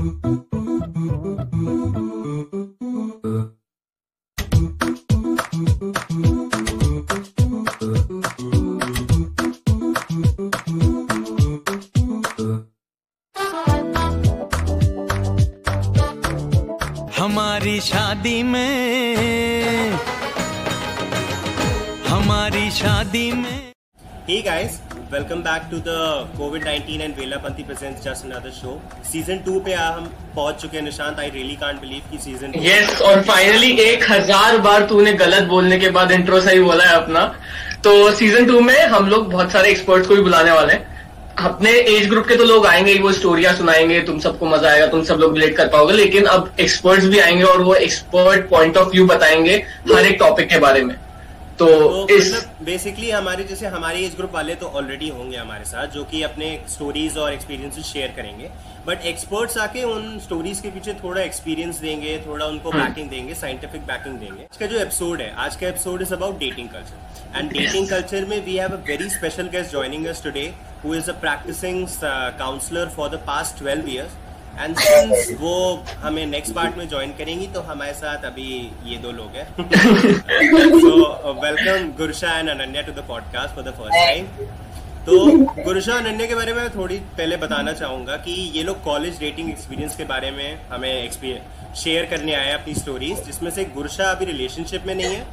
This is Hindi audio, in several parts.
हमारी welcome back to the COVID-19 and Velapanti presents just another show. Season 2 पे हम पहुँच चुके हैं Nishant. I really can't believe कि सीज़न यस और फाइनली एक हज़ार बार तूने गलत बोलने के बाद इंट्रो सही बोला है अपना। तो सीज़न टू में हम लोग बहुत सारे एक्सपर्ट्स को भी बुलाने वाले हैं। अपने एज ग्रुप के तो लोग आएँगे वो स्टोरियाँ सुनाएँगे, तुम सबको मज़ा आएगा, तुम सब लोग रिलेट कर पाओगे। लेकिन अब एक्सपर्ट्स भी आएँगे और वो एक्सपर्ट पॉइंट ऑफ़ व्यू बताएँगे हर एक टॉपिक के बारे में। तो तो इस मतलब बेसिकली हमारे जैसे हमारे एज ग्रुप वाले तो ऑलरेडी होंगे हमारे साथ जो कि अपने स्टोरीज और एक्सपीरियंसेस शेयर करेंगे। बट एक्सपर्ट्स आके उन स्टोरीज के पीछे थोड़ा एक्सपीरियंस देंगे थोड़ा उनको बैकिंग देंगे साइंटिफिक बैकिंग देंगे। इसका जो एपिसोड है आज का episode is about dating culture and dating culture में we have a very special guest joining us today who is a practising counsellor for the past 12 years and since वो हमें नेक्स्ट पार्ट में ज्वाइन करेंगी तो हमारे साथ अभी ये दो लोग हैं। So welcome Gursha and Ananya to the podcast for the first time तो गुरशा अनन्या के बारे में मैं थोड़ी पहले बताना चाहूँगा कि ये लोग कॉलेज डेटिंग एक्सपीरियंस के बारे में हमें शेयर करने आए हैं अपनी स्टोरीज जिसमें से गुरशा अभी रिलेशनशिप में नहीं है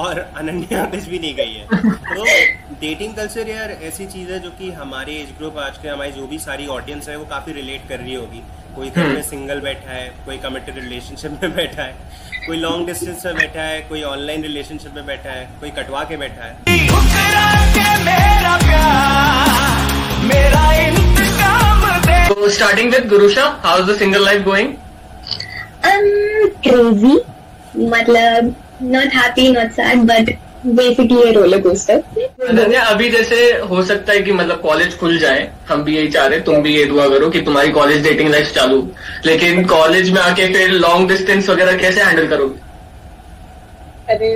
और अनन्या कुछ भी नहीं गई है। तो डेटिंग कल्चर यार ऐसी चीज़ है जो कि हमारे एज ग्रुप आज के हमारी जो भी सारी ऑडियंस है वो काफ़ी रिलेट कर रही होगी। कोई घर में सिंगल बैठा है कोई कमिटेड रिलेशनशिप में बैठा है कोई लॉन्ग डिस्टेंस में बैठा है कोई ऑनलाइन रिलेशनशिप में बैठा है कोई कटवा के बैठा है। ठुकरा के मेरा प्यार मेरा इंतकाम दे तो starting with Gurusha how is the single life going um crazy. मतलब not happy not sad but role है दोस्तों अनन्या अभी जैसे हो सकता है कि मतलब कॉलेज खुल जाए हम भी यही चाह रहे तुम भी ये दुआ करो कि तुम्हारी कॉलेज डेटिंग लाइफ चालू। लेकिन कॉलेज में आके फिर लॉन्ग डिस्टेंस वगैरह कैसे हैंडल करोगे? अरे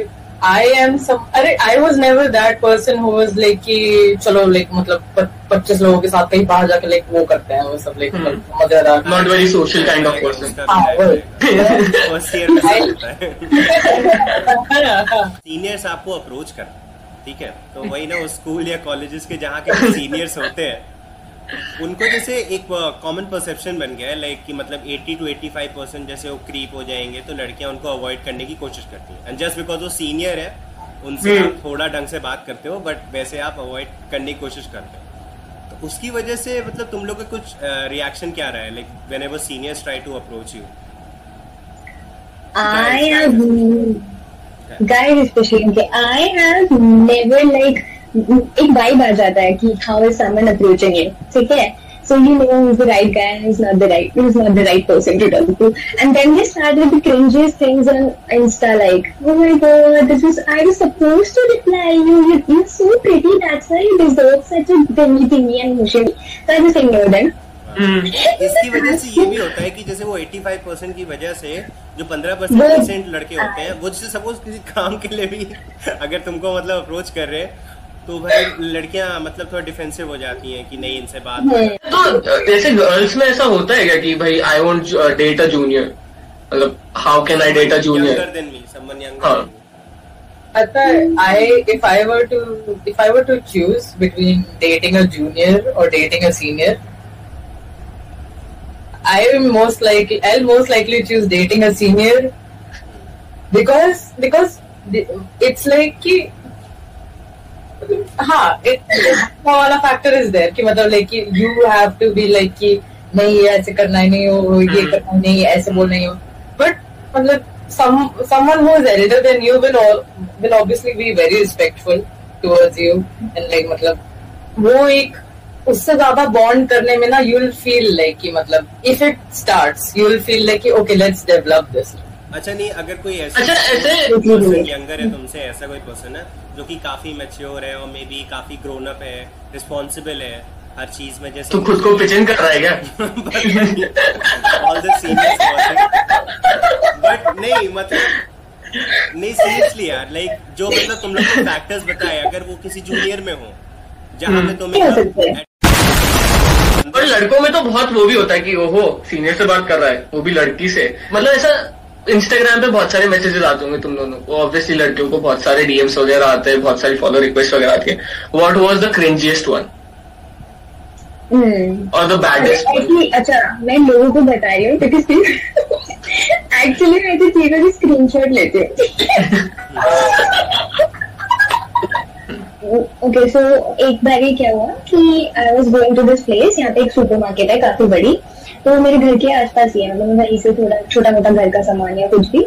आई एम सम अरे I was never that person who was like कि चलो लाइक मतलब पच्चीस लोगों के साथ कहीं बाहर जाके लाइक वो करते हैं वो सब लाइक। मज़ेदार not very social kind of person seniors आपको अप्रोच कर ठीक है? तो वही ना वो स्कूल या कॉलेजेस के जहाँ के सीनियर्स होते हैं उनको जैसे एक कॉमन परसेप्शन बन गया है लाइक कि मतलब 80 टू 85 परसेंट जैसे वो क्रीप हो जाएँगे तो लड़कियाँ उनको अवॉइड करने की कोशिश करती हैं। एंड जस्ट बिकॉज़ वो सीनियर है उनसे आप थोड़ा ढंग से बात करते हो बट वैसे आप अवॉइड करने की कोशिश करते हो। तो उसकी वजह से मतलब तुम लोग का कुछ रिएक्शन क्या रहा है? Like whenever seniors try to approach you I have guys especially okay, I have never like एक वाइब आ जाता है कि how is someone approaching you ठीक है so you know who's the right guy and who's not the right who's not the right person to talk to and then they start with the cringiest things on Insta like oh my god this was I was supposed to reply you you you're so pretty that's why you deserve such a thingy thingy and mushy so I just ignored them इसकी वजह से ये भी होता है कि जैसे वो 85 परसेंट की वजह से जो 15 परसेंट लड़के होते हैं वो जैसे सपोज़ किसी काम के लिए भी अगर तुमको मतलब अप्रोच कर रहे हैं तो भाई लड़कियाँ मतलब थोड़ा डिफेंसिव हो जाती हैं कि नहीं इनसे बात तो, तो जैसे गर्ल्स में ऐसा होता है क्या कि भाई I want date a junior मतलब how can I date a junior younger than me someone younger हाँ पता I if I were to if I were to choose between dating a junior और dating a senior I am most like I most likely choose dating a senior because because it's like कि हाँ फैक्टर इज़ देयर कि मतलब you have to be like कि नहीं ऐसे करना hmm. नहीं ऐसे बोल नहीं हो। बट मतलब वो एक उससे ज़्यादा बॉन्ड करने में ना यूल फील लाइक कि मतलब if it start you'll feel like कि ओके लेट्स डेवलप दिस अच्छा नहीं अगर कोई ऐसा अच्छा, ऐसे- यंगर है तुमसे ऐसा कोई पर्सन है जो कि काफ़ी मैच्योर है और मे बी काफ़ी ग्रोन अप है रिस्पॉन्सिबल है हर चीज़ में जैसे तू खुद को पिचिन कर रहा है क्या? ऑल द सीनियर्स बट नहीं मतलब नहीं सीरियसली यार लाइक जो मतलब तुम लोग को फैक्टर्स बताए अगर वो किसी जूनियर में हो जहाँ पे हो सकता है। तुम्हें और लड़कों में तो बहुत वो भी होता है कि ओहो सीनियर से बात कर रहा है वो भी लड़की से। मतलब ऐसा इंस्टाग्राम पे बहुत सारे मैसेजेस आते होंगे तुम दोनों को। ऑब्वियसली लड़कियों को बहुत सारे डीएम्स वगैरह आते हैं बहुत सारी फॉलो रिक्वेस्ट वगैरह आती है। What was the cringiest one और द बैडेस्ट अच्छा मैं लोगों को बता रही हूँ क्योंकि एक्चुअली मैं ऐसी चीज़ों की स्क्रीनशॉट लेती ओके सो एक बार ये क्या हुआ कि I was going to this place यहाँ पे एक सुपरमार्केट है काफ़ी बड़ी। तो मेरे घर के आसपास ही है मतलब मैं वहीं से थोड़ा छोटा मोटा घर का सामान या कुछ भी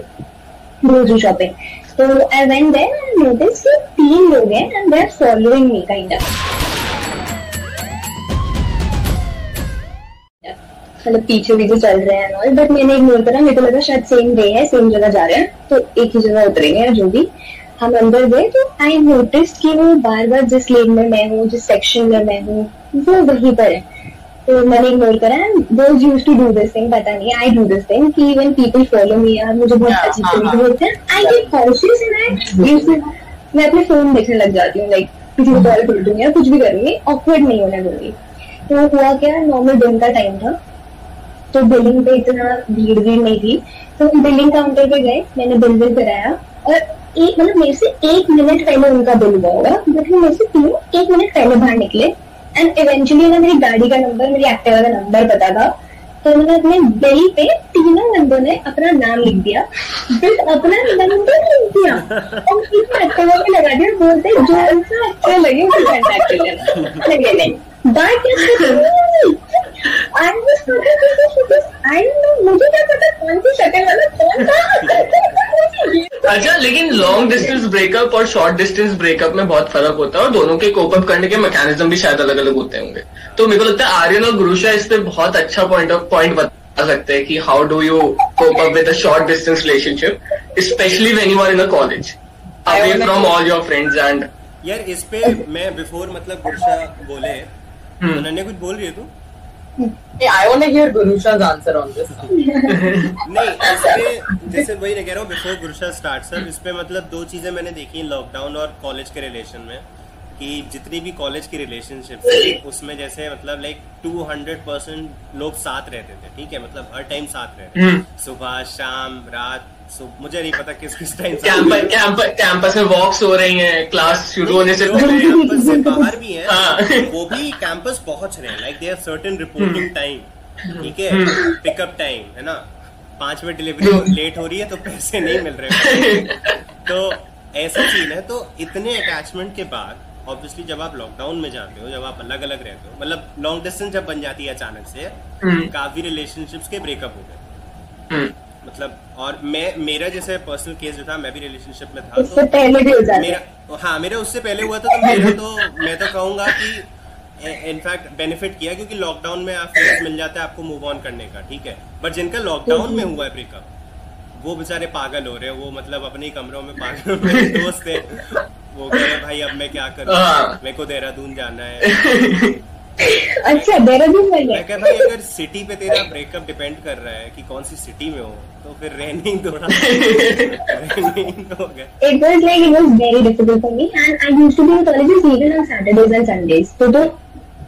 ग्रोसरी शॉपिंग तो I went there and notice कि तीन लोग हैं and they are following me kind of मतलब पीछे पीछे चल रहे हैं और बट मैंने इग्नोर करा, मेरे को लगा शायद सेम डे है सेम जगह जा रहे हैं तो एक ही जगह उतरेंगे जो भी। हम अंदर गए तो आई नोटिस कि वो बार बार जिस लेन में मैं हूँ, जिस सेक्शन में मैं हूँ, वो वहीं पर है। तो मैंने इग्नोर करा and use to do this thing पता नहीं आई डू दिस थिंग कि व्हेन पीपल फॉलो मी यार मुझे बहुत हाँ, अजीब हाँ, तरीके हाँ। हैं। I get conscious and I मैं अपने फ़ोन देखने लग जाती हूँ लाइक किसी को कॉल कर दूँगी या कुछ भी करूँगी ऑकवर्ड नहीं होने दूँगी तो हुआ क्या नॉर्मल दिन का टाइम था तो बिलिंग पे इतना भीड़ भीड़ नहीं थी। तो बिलिंग काउंटर पे गए मैंने बिल बिल कराया और एक मतलब मेरे से एक मिनट पहले उनका बिल हुआ होगा बट वो मेरे से तीन एक मिनट पहले बाहर निकले। एंड इवेंचुअली ना मेरी गाड़ी का नंबर मेरी एक्टिवा का नंबर पता था तो उन्होंने अपने बिल पे तीनों बंदों ने अपना नाम लिख दिया। बिल अपना नंबर लिख दिया। और किसी एक्टिवा पे लगा दिया, बोलते, जो सा अच्छा लगे, वो कॉन्टैक्ट कर लेना लगे नहीं। was I don't know, मुझे क्या पता कौन सी शक्ल वाला कौन था? अच्छा लेकिन लॉन्ग डिस्टेंस ब्रेकअप और शॉर्ट डिस्टेंस ब्रेकअप में बहुत फ़र्क होता है और दोनों के कोप अप करने के मैकेनिज्म भी शायद अलग अलग होते होंगे। तो मेरे को लगता है आर्यन और गुरुशा इस पे बहुत अच्छा पॉइंट ऑफ़ पॉइंट बता सकते हैं कि how do you cope up with a short distance relationship specially when you are in a college away from all your friends and यार इस पे मैं बिफोर मतलब गुरशा बोले हम्म। अनन्या कुछ बोल रही है तू? Hey, I want to hear Gurusha's answer on this. नहीं इसपे जैसे वही कह रहा हूँ बिफोर गुरुशा स्टार्ट सर इस पे मतलब दो चीज़ें मैंने देखी लॉकडाउन और कॉलेज के रिलेशन में कि जितनी भी कॉलेज की रिलेशनशिप थी उसमें जैसे मतलब लाइक 200 परसेंट लोग साथ रहते थे ठीक है? मतलब हर टाइम साथ रहते हम्म। सुबह शाम रात सु- मुझे नहीं पता किस किस टाइम कैंपस कैंपस कैंपस में वॉक्स हो रही हैं क्लास शुरू होने से पहले। कैंपस से बाहर भी हैं हाँ। वो भी कैंपस पहुँच रहे हैं। Like they have certain reporting time ठीक है? पिकअप टाइम है ना? पाँच मिनट डिलीवरी लेट हो रही है तो पैसे नहीं मिल रहे। तो ऐसा सीन है तो इतने अटैचमेंट के बाद ऑब्वियसली जब आप लॉकडाउन में जाते हो जब आप अलग अलग रहते हो मतलब लॉन्ग डिस्टेंस जब बन जाती है अचानक से हम्म। काफ़ी रिलेशनशिप्स के ब्रेकअप हो गए। हम्म, मतलब और मैं मेरा जैसे पर्सनल केस जो था मैं भी रिलेशनशिप में था उससे पहले भी हो मेरा हाँ मेरा उससे पहले हुआ था तो मेरा तो मैं तो कहूँगा कि इनफैक्ट बेनिफिट किया क्योंकि लॉकडाउन में आप मिल जाता है आपको मूव ऑन करने का ठीक है? बट जिनका लॉकडाउन में हुआ है ब्रेकअप वो बेचारे पागल हो रहे हैं वो मतलब अपने कमरों में पागल मेरे दोस्त थे वो कह रहे भाई अब मैं क्या करूँ? हाँ। मेरे को देहरादून जाना है। अच्छा देहरादून में मैं कह भाई अगर सिटी पे तेरा ब्रेकअप डिपेंड कर रहा है कि कौन सी सिटी में हो तो फिर रेनिंग ही थोड़ा रहने ही तो हो गया it was like it was very difficult for me and I used to be in colleges even on Saturdays and Sundays तो तो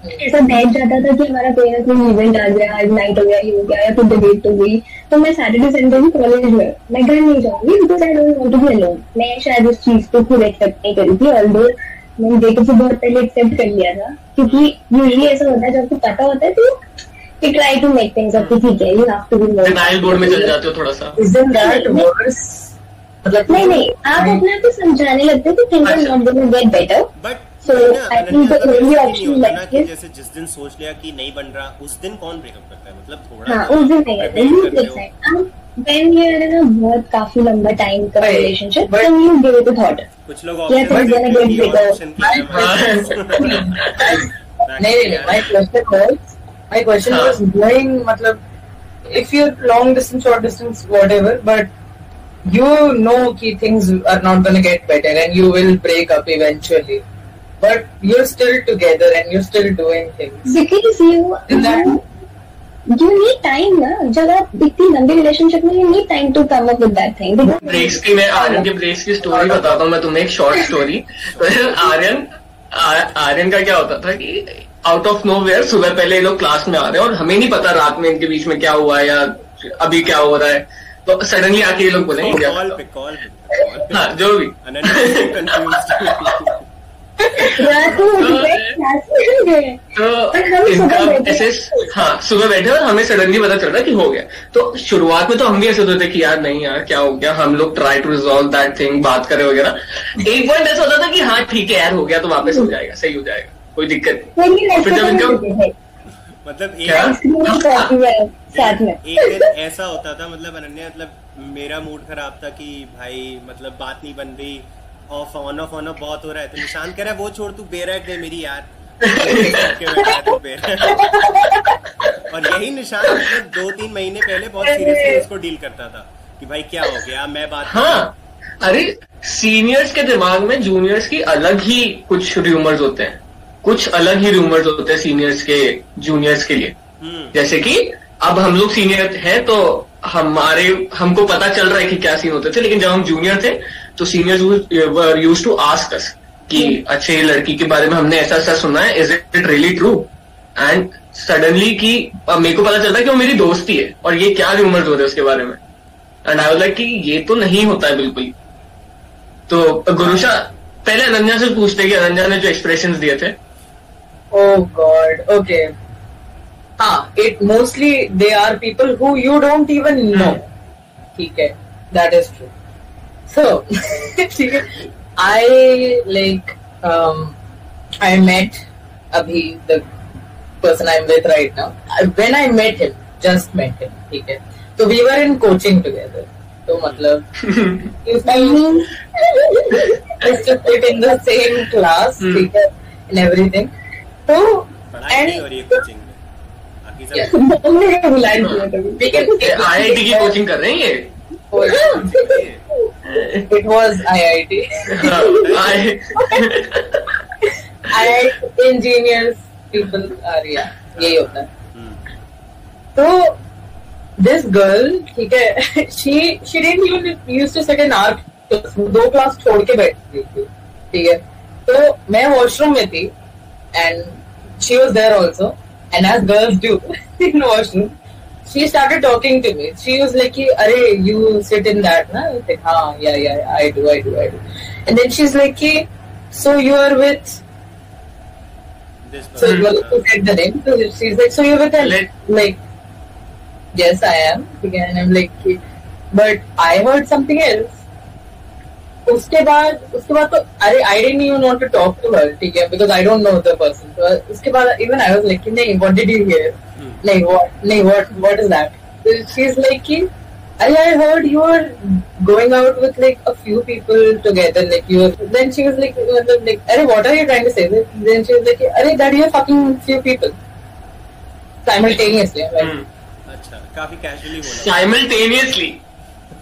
ऐसा बैठ जाता था कि हमारा कोई ना कोई इवेंट आ गया आज नाइट हो गया ये हो गया या फिर डिबेट हो गई। तो मैं सैटरडे संडे भी कॉलेज में मैं घर नहीं जाऊँगी because I don't want to be alone मैं शायद उस चीज़ को खुद एक्सेप्ट नहीं करी थी ऑल्दो मैंने देखो से बहुत पहले एक्सेप्ट कर लिया था क्योंकि यूजुअली ऐसा होता है जब आपको पता होता है तो you try to make things up ठीक है you have to be denial board में चल जाते हो थोड़ा सा। Isn't that worse? मतलब नहीं नहीं आप अपने आप को समझाने लगते हो कि things are not going to get better but So, I think the only option left is- जैसे जिस दिन सोच लिया कि नहीं बन रहा उस दिन कौन ब्रेकअप करता है मतलब थोड़ा हाँ तो उस दिन नहीं है हो। डिसाइड व्हेन यू आर बहुत काफ़ी लंबा टाइम का But- then you give it a thought कुछ लोग Yeah, option things gonna get हैं है नहीं नहीं my question was my question हाँ. was going मतलब if you're long distance short distance whatever but you know कि things are not gonna get better and you will break up eventually but you're still together and you're still doing things. You In that- you need time ना जब आप इतनी लंबी रिलेशनशिप में you need time to come up with that thing breaks की मैं आर्यन के ब्रेक्स की स्टोरी बताता हूँ मैं तुम्हें एक शॉर्ट स्टोरी तो आर्यन आर्यन का क्या होता था कि आउट ऑफ़ नो वेयर सुबह पहले ये लोग क्लास में आ रहे हैं और हमें नहीं पता रात में इनके बीच में क्या हुआ है या अभी क्या हो रहा है। तो सडनली आके ये लोग पे हाँ जो भी। तो बैठे। हाँ सुबह बैठे और हमें सडनली पता चल रहा कि हो गया। तो शुरुआत में तो हम भी ऐसे होते थे कि यार नहीं यार क्या हो गया? हम लोग try to resolve that thing बात करें वगैरह। एक पॉइंट ऐसा होता था कि हाँ ठीक है यार हो गया तो वापस हो जाएगा सही हो जाएगा कोई दिक्कत नहीं। फिर जब तो इनका- मतलब एक है साथ में। एक दिन ऐसा होता था मतलब अनन्या मतलब मेरा मूड खराब था कि भाई मतलब बात नहीं बन रही। Off on off on off बहुत हो रहा है तो निशान कह रहा है वो छोड़ तू बेरक दे मेरी यार। और यही निशान मतलब दो तीन महीने पहले बहुत सीरियसली इसको डील करता था कि भाई क्या हो गया मैं बात हाँ। अरे सीनियर्स के दिमाग में जूनियर्स की अलग ही कुछ रूमर्स होते हैं। कुछ अलग ही रूमर्स होते हैं सीनियर्स के जूनियर्स के लिए। हम्म। जैसे कि अब हम लोग सीनियर हैं तो हमारे हमको पता चल रहा है कि क्या सीन होते थे लेकिन जब हम जूनियर थे तो seniors use to ask us कि अच्छे ये लड़की के बारे में हमने ऐसा ऐसा सुना है is it really true and suddenly कि मेरे को पता चलता है कि वो मेरी दोस्ती है और ये क्या रूमर्स होते हैं उसके बारे में एंड आई लाइक कि ये तो नहीं होता है बिल्कुल तो गुरुशा पहले अनन्या से पूछते कि अनन्या ने जो एक्सप्रेशन दिए थे Oh God. Okay. Ah, it mostly they are people who you don't even know. ठीक है, that is true. So, I like um, I met Abhi, the person I'm with right now. When I met him, just met him, ठीक है. So we were in coaching together. तो मतलब used to sit in the same class, Hmm. ठीक है, and everything. तो हो है we can आईआईटी की कोचिंग कर रहे हैं ये It was IIT. I- IIT engineers people are yeah यही होता है हम्म, तो this girl ठीक है she she didn't even used to sit in our class दो क्लास छोड़ के बैठती थी ठीक है तो मैं वॉशरूम में थी and she was there also and as girls do in washroom she started talking to me she was like अरे you sit in that ना I was like हाँ yeah yeah I do I do I do and then she's like so you are with this So well, uh, said the name? So she's like, so you're with her? Like, yes, I am. And I'm like, but I heard something else. उसके बाद उसके बाद तो अरे I don't even want to talk to her ठीक है because I don't know the person so उसके बाद even I was like कि नहीं what did you hear Hmm. नहीं what नहीं what what is that so she's like कि अरे I heard you are going out with like a few people together like you are then she was like मतलब like अरे what are you trying to say then she was like अरे that you are fucking few people simultaneously I'm like, हम्म। अच्छा काफी कैजुअली बोला साइमल्टेनियसली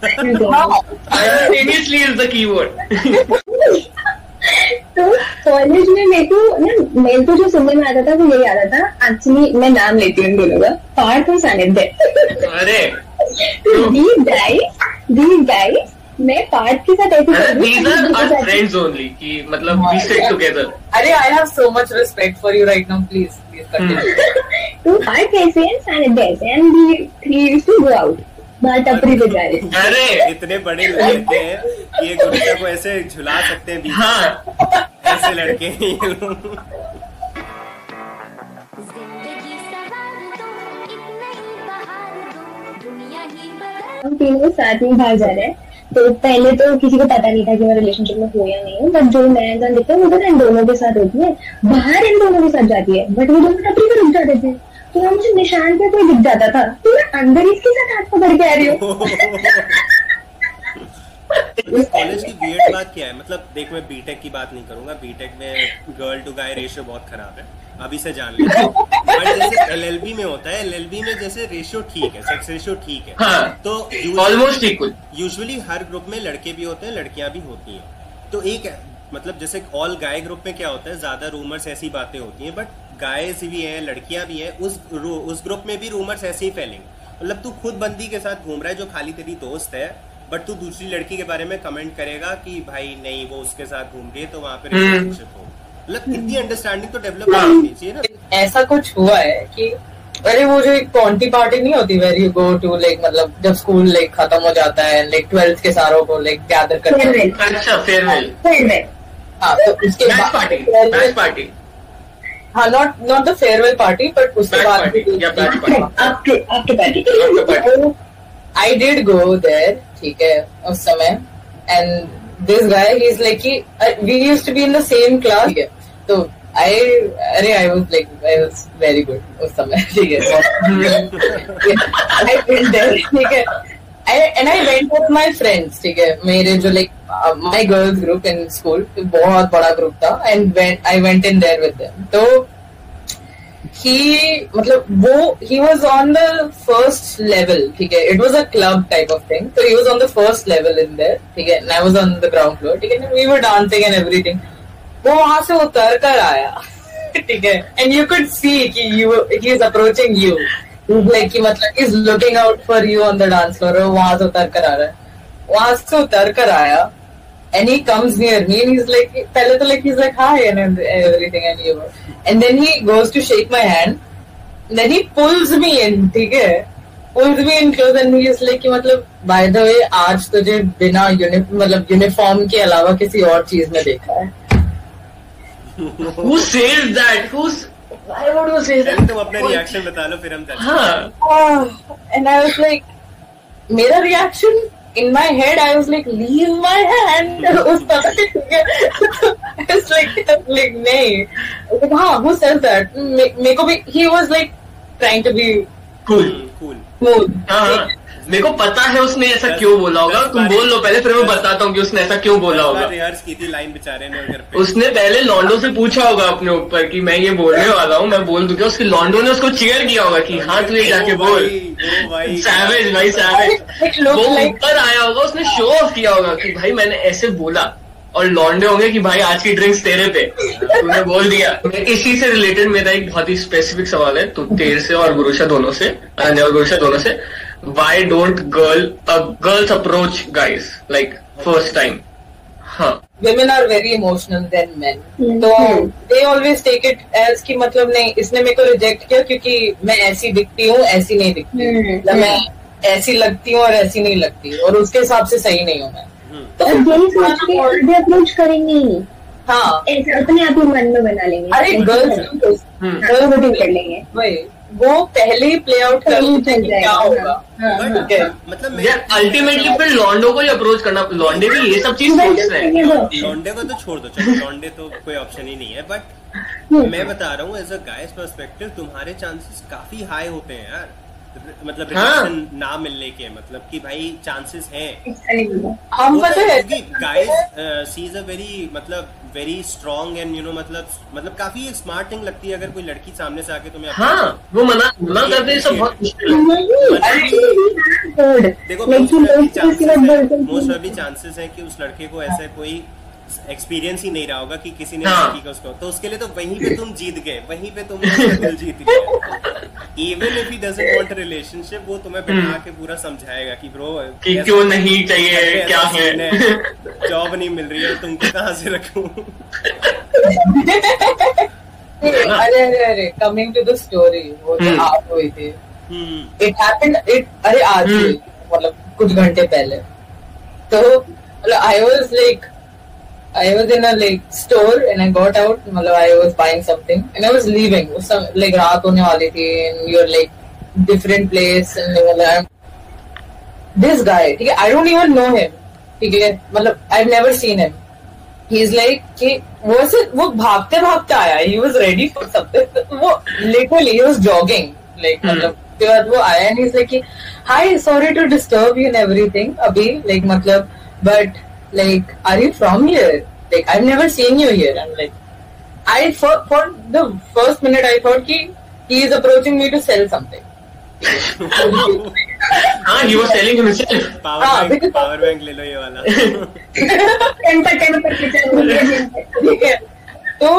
हाँ. साइमल्टेनियसली इज द कीवर्ड तो कॉलेज में मेरे को ना मेरे को जो सुनने में आता था वो यही आता था एक्चुअली मैं नाम लेती हूँ दोनों का पार्थ और सानिध्य। अरे! दीज गाइस दीज गाइस मैं पार्थ के साथ ऐसे कर रही दीज हूँ, आर सानिध्य के आर साथ- फ्रेंड्स ओनली कि मतलब टुगेदर अरे have so much respect for you right now please please continue. तो पार्थ ऐसे है सानिध्य ऐसे and we three used to go out बाहर टपरी पे जा रहे थे अरे इतने बड़े लड़के हैं कि ये गुड़िया को ऐसे झुला सकते हैं बीच में। हाँ। ऐसे लड़के हैं ये लोग। ज़िंदगी सवार दो एक नई बहार दो दुनिया ही बदल हम तीनों साथ में बाहर जा रहे हैं। तो पहले तो किसी को पता नहीं था कि मैं रिलेशनशिप में हूँ या नहीं हूँ। बट जो नया जान दिखता है वो तो इन दोनों के साथ होती है। बाहर इन दोनों के साथ जाती है बट वो दोनों टपरी पर रुक जाते थे। तो वहाँ मुझे निशान पे कोई दिख जाता था। तो मैं अंदर इसके साथ हाथ पकड़ के आ रही हूँ। इस कॉलेज की वियर्ड बात क्या है? मतलब देख मैं बीटेक की बात नहीं करूँगा। बीटेक में गर्ल टू गाय रेशियो बहुत खराब है। अभी से जान ले बट जैसे एलएलबी में होता है एलएलबी में जैसे रेशियो ठीक है सेक्स रेशियो ठीक है। हाँ तो ऑलमोस्ट इक्वल यूजुअली हर ग्रुप में लड़के भी होते हैं लड़कियाँ भी होती हैं। तो एक मतलब जैसे ऑल गाय ग्रुप में क्या होता है ज़्यादा रूमर्स ऐसी बातें होती हैं बट गायस भी हैं लड़कियाँ भी हैं उस उस ग्रुप में भी रूमर्स ऐसे ही फैलेंगे। मतलब तू खुद बंदी के साथ घूम रहा है जो खाली तेरी दोस्त है बट तू दूसरी लड़की के बारे में कमेंट करेगा कि भाई नहीं वो उसके साथ घूम रही है तो वहाँ पे हम्म। रिलेशनशिप हो। मतलब इतनी अंडरस्टैंडिंग तो डेवलप होनी चाहिए ना। ऐसा कुछ हुआ है कि अरे वो जो एक पॉन्टी पार्टी नहीं होती where you go to like मतलब जब स्कूल लाइक खत्म हो जाता है लाइक ट्वेल्थ के सारों को लाइक गैदर करते हैं। अच्छा फेयरवेल फेयरवेल हाँ तो उसके बाद पार्टी पार्टी हाँ not not the farewell party but उसके बाद party, या batch party. आपके आपके party I did go there ठीक है उस समय। And this guy he is like we use to be in the same class ठीक है। तो आई अरे I was like I was very good उस समय ठीक है। आई वेंट देयर ठीक है। बहुत बड़ा ग्रुप था and I went in there with तो was a club type of thing तो was on the first level in there ठीक है? I was on the ground floor ठीक है? उतर कर आया, ठीक है? एंड यू कुड सी की you he is approaching you He's like कि मतलब he's looking out for you on the dance floor और वहाँ से उतर कर आ रहा है वहाँ से उतर कर आया and he comes near me and he's like पहले तो like he's like hi and everything and you and then he goes to shake my hand then he pulls me in ठीक है pulls me in close and he is like कि मतलब by the way आज तुझे बिना मतलब यूनिफॉर्म के अलावा किसी और चीज़ में देखा है who says that who's why would you say पहले that तुम अपना रिएक्शन बता लो फिर हम करते हैं हाँ and I was like मेरा reaction in my head I was like leave my hand उस तरह से है I was like like नहीं like हाँ who says that मे- मेरे को भी he was like trying to be cool cool smooth हाँ हाँ मेरे को पता है उसने ऐसा क्यों बोला होगा। तुम बोल लो पहले फिर मैं बताता हूँ कि उसने ऐसा क्यों बोला होगा। रिहर्स की थी लाइन बेचारे ने घर पे। उसने पहले लॉन्डो से पूछा होगा अपने ऊपर कि मैं ये बोलने वाला हूँ मैं बोल दूँ क्या उसके लॉन्डो ने उसको चेयर किया होगा कि हाँ तू ये जाके बोल। सैवेज भाई। सैवेज वो ऊपर आया होगा उसने शो ऑफ़ किया होगा कि भाई मैंने ऐसे बोला और लॉन्डे होंगे कि भाई आज की ड्रिंक्स तेरे पे। तूने बोल दिया। इसी से रिलेटेड मेरा एक बहुत ही स्पेसिफिक सवाल है। तो तेरे से और गुरुशा दोनों से और गुरुशा दोनों से। Why don't girl girls approach guys like first time हाँ women are very emotional than men. Hmm. तो they always take it as कि मतलब नहीं इसने मेरे को रिजेक्ट किया क्योंकि मैं ऐसी दिखती हूँ ऐसी नहीं दिखती। Hmm. मतलब मैं ऐसी लगती हूँ और ऐसी नहीं लगती। और उसके हिसाब से सही नहीं हूँ मैं। और यही सोच के आगे अप्रोच करेंगे ही। हाँ। अपने आप ही मन में बना लेंगे। अरे गर्ल्स। गर्ल वोटिंग कर लेंगे वो पहले ही प्ले आउट कर लेते हैं क्या होगा। हाँ, मतलब यार अल्टीमेटली फिर लॉन्डो को ही अप्रोच करना लॉन्डे भी ये सब चीज़ हैं। लॉन्डे को तो छोड़ दो चलो लॉन्डे तो कोई ऑप्शन ही नहीं है बट हम्म। मैं बता रहा हूँ एज अ गाइस पर्सपेक्टिव तुम्हारे चांसेस काफ़ी हाई होते हैं यार। मतलब हाँ। ना मिलने के मतलब कि भाई चांसेस हैं। हम तो पता है guys she is a very मतलब very strong and you know मतलब मतलब काफ़ी स्मार्ट थिंग लगती है अगर कोई लड़की सामने से आके तुम्हें हाँ वो मना मना करते हैं सब बहुत मुश्किल है। देखो मोस्ट हैं चांसेस है कि उस लड़के को ऐसा कोई एक्सपीरियंस ही नहीं रहा होगा कि किसी ने हाँ। लड़की को उसको। तो उसके लिए तो वहीं पे तुम जीत गए वहीं पे तुम दिल जीत गए even if he doesn't want relationship वो तुम्हें बैठा के पूरा समझाएगा कि ब्रो कि क्यों नहीं चाहिए क्या है? जॉब नहीं मिल रही है तुमको कहाँ से रखूँ? अरे अरे अरे कमिंग टू द स्टोरी वो जो हम्म। आप हुई थी। हम्म। इट हैपेंड इट अरे आज हम्म। मतलब कुछ घंटे पहले। तो मतलब I was like I was in a like store and I got out मतलब I was buying something and I was leaving उस समय रात होने वाली थी and you are like different place and मतलब दिस ठीक है I don't even know him ठीक है मतलब I never seen him he is कि वो से वो भागते भागते आया. He was ready for something वो literally he was jogging like मतलब उसके बाद वो आया एंड इज़ लाइक कि hi sorry to disturb you in अभी लाइक मतलब but Like are you from here like I never seen you here and like I for for the first minute I thought कि he is approaching me to sell something. हाँ ही वाज टेलिंग हिमसेल्फ हाँ, power bank because- power bank ले लो ये वाला टेम्पर टेम्पर के चल ठीक है तो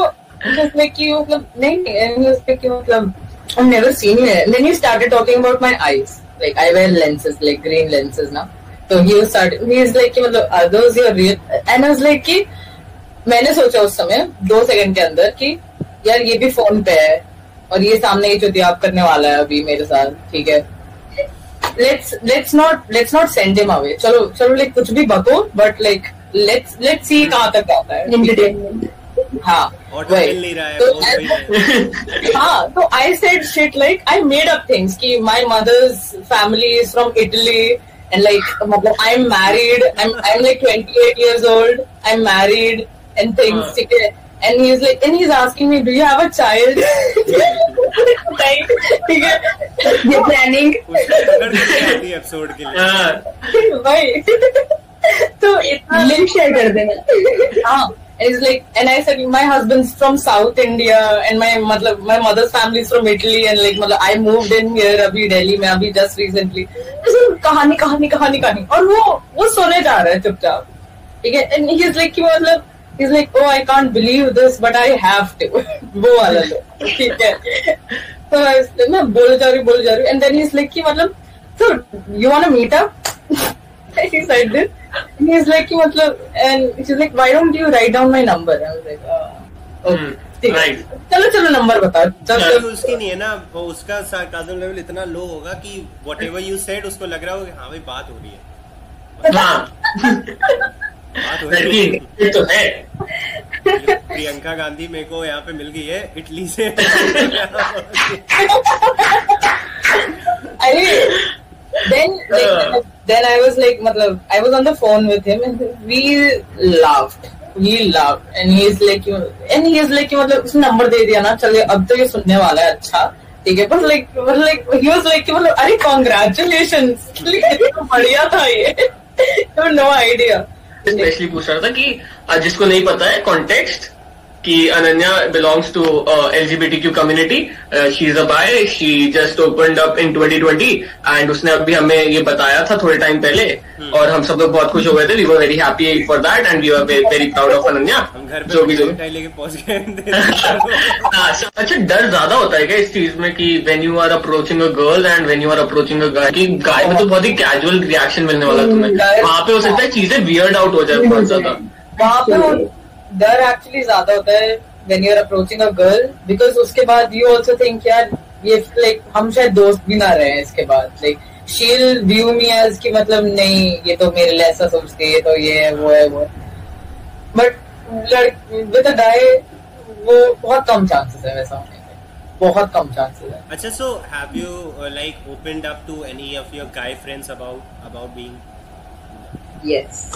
उसमें कि मतलब नहीं and उसमें कि मतलब I've never seen you and then you started talking about my eyes like I wear lenses like green lenses now So he was started he is कि मतलब are those your real and I was कि मैंने सोचा उस समय दो सेकंड के अंदर कि यार ये भी फ़ोन पे है और ये सामने ही चुतियाब करने वाला है अभी मेरे साथ ठीक है? Let's let's not let's not send him away चलो चलो लाइक कुछ भी बको but like let's let's see कहाँ तक आता है हाँ? रहा है तो है। हाँ तो I said shit like I made up things कि my mother's family is from Italy and like मतलब I am married I am I am like 28 years old I am married and things ठीक है and he is like and he's asking me do you have a child like ठीक है You're planning. उसको पकड़ के आती है एपिसोड के लिए हाँ, भाई तो इतना Link share कर देना. हाँ and it's like and I said my husband's from South India and my मतलब my mother's family is from Italy and like मतलब I moved in here अभी दिल्ली में अभी just recently ऐसे कहानी कहानी कहानी कहानी और वो वो सोने जा रहा है चुपचाप ठीक है and he's like कि मतलब he's like oh I can't believe this but I have to वो वाला लो ठीक है तो I- मैं बोल जा रही हूँ बोल जा रही हूँ and then he's like कि मतलब so you wanna meet up he said this. And he's like, कि मतलब, and she's like, why don't you write down my number? I was like, uh, okay. Hmm, है। चलो चलो नंबर बताओ चलो उसकी नहीं है ना वो उसका सार्काज्म लेवल इतना लो होगा कि वट एवर यू सेड उसको लग रहा होगा हाँ भाई बात हो रही है। हाँ। बात हो रही है। ये तो है। प्रियंका गांधी मेरे को यहाँ पे मिल गई है इटली से। अरे then like, then I was like मतलब I was on the phone with him and we laughed we laughed and he is like and he is like मतलब उसने नंबर दे दिया ना चलिए अब तो ये सुनने वाला है अच्छा ठीक है but like but like he was like कि मतलब अरे congratulations कितना बढ़िया था ये no idea स्पेशली पूछ रहा था कि uh, जिसको नहीं पता है कॉन्टेक्स्ट कि Ananya belongs to L G B T Q community she is a bi she just open up in 2020 and उसने अभी हमें ये बताया था थोड़े टाइम पहले और हम सब लोग बहुत खुश हो गए थे. We were very happy for that and we are very proud of Ananya हम घर जो भी जो लेके पहुँच गए हाँ, अच्छा अच्छा, डर ज़्यादा होता है क्या इस चीज़ में कि when you are approaching a girl and when you are approaching a guy कि गाय में तो बहुत ही कैजुअल रिएक्शन मिलने वाला तुम्हें। Guy- वहाँ पे हो सकता है चीज़ें वियर्ड आउट हो जाए बहुत ज़्यादा। वहाँ पे वो डर एक्चुअली ज़्यादा होता है when you are approaching a girl because उसके बाद यू आल्सो थिंक यार ये लाइक हम शायद दोस्त भी ना रहे इसके बाद. लाइक शील व्यू मी एज कि मतलब नहीं ये तो मेरे लिए ऐसा सोचती है तो ये है वो है वो बट विद अ गाय वो बहुत कम चांसेस है वैसा होने के। बहुत कम चांसेस है। अच्छा so have you like opened up to any of your guy friends about about being yes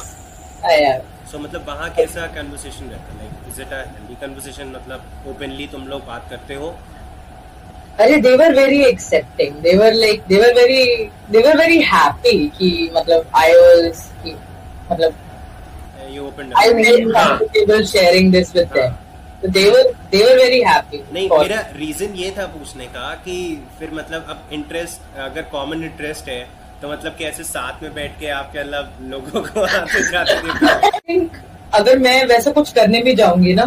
reason ये था पूछने का कि फिर मतलब अब इंटरेस्ट अगर कॉमन इंटरेस्ट है तो मतलब कैसे साथ में बैठ के आप क्या मतलब लोगों को आते जाते देखते? I think अगर मैं वैसा कुछ करने भी जाऊँगी ना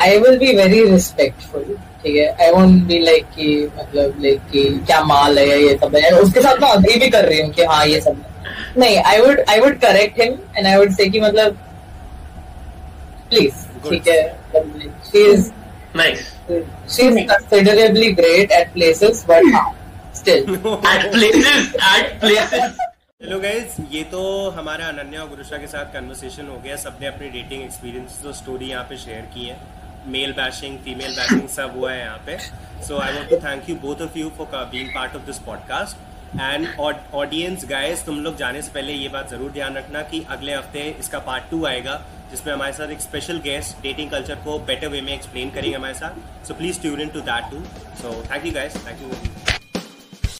I will be very respectful ठीक है? आई वोंट बी लाइक कि मतलब लाइक कि क्या माल है ये सब है। उसके साथ मैं अग्री भी कर रही हूँ कि हाँ ये सब है। नहीं I would I would correct him and I would say कि मतलब प्लीज़ ठीक है? She is nice she is considerably great at places but हाँ। Still at places at places hello guys ये तो हमारा अनन्या और गुरुशा के साथ कन्वर्सेशन हो गया। सबने अपनी डेटिंग एक्सपीरियंस तो स्टोरी यहाँ पे शेयर की है। मेल बैशिंग फीमेल बैशिंग सब हुआ है यहाँ पे। So I want to thank you both of you for being part of this podcast and audience guys तुम लोग जाने से पहले ये बात ज़रूर ध्यान रखना कि अगले हफ़्ते इसका पार्ट टू आएगा जिसमें हमारे साथ एक स्पेशल गेस्ट डेटिंग कल्चर को बेटर वे में एक्सप्लेन करेंगे हमारे साथ। So please tune to that too so thank you guys thank you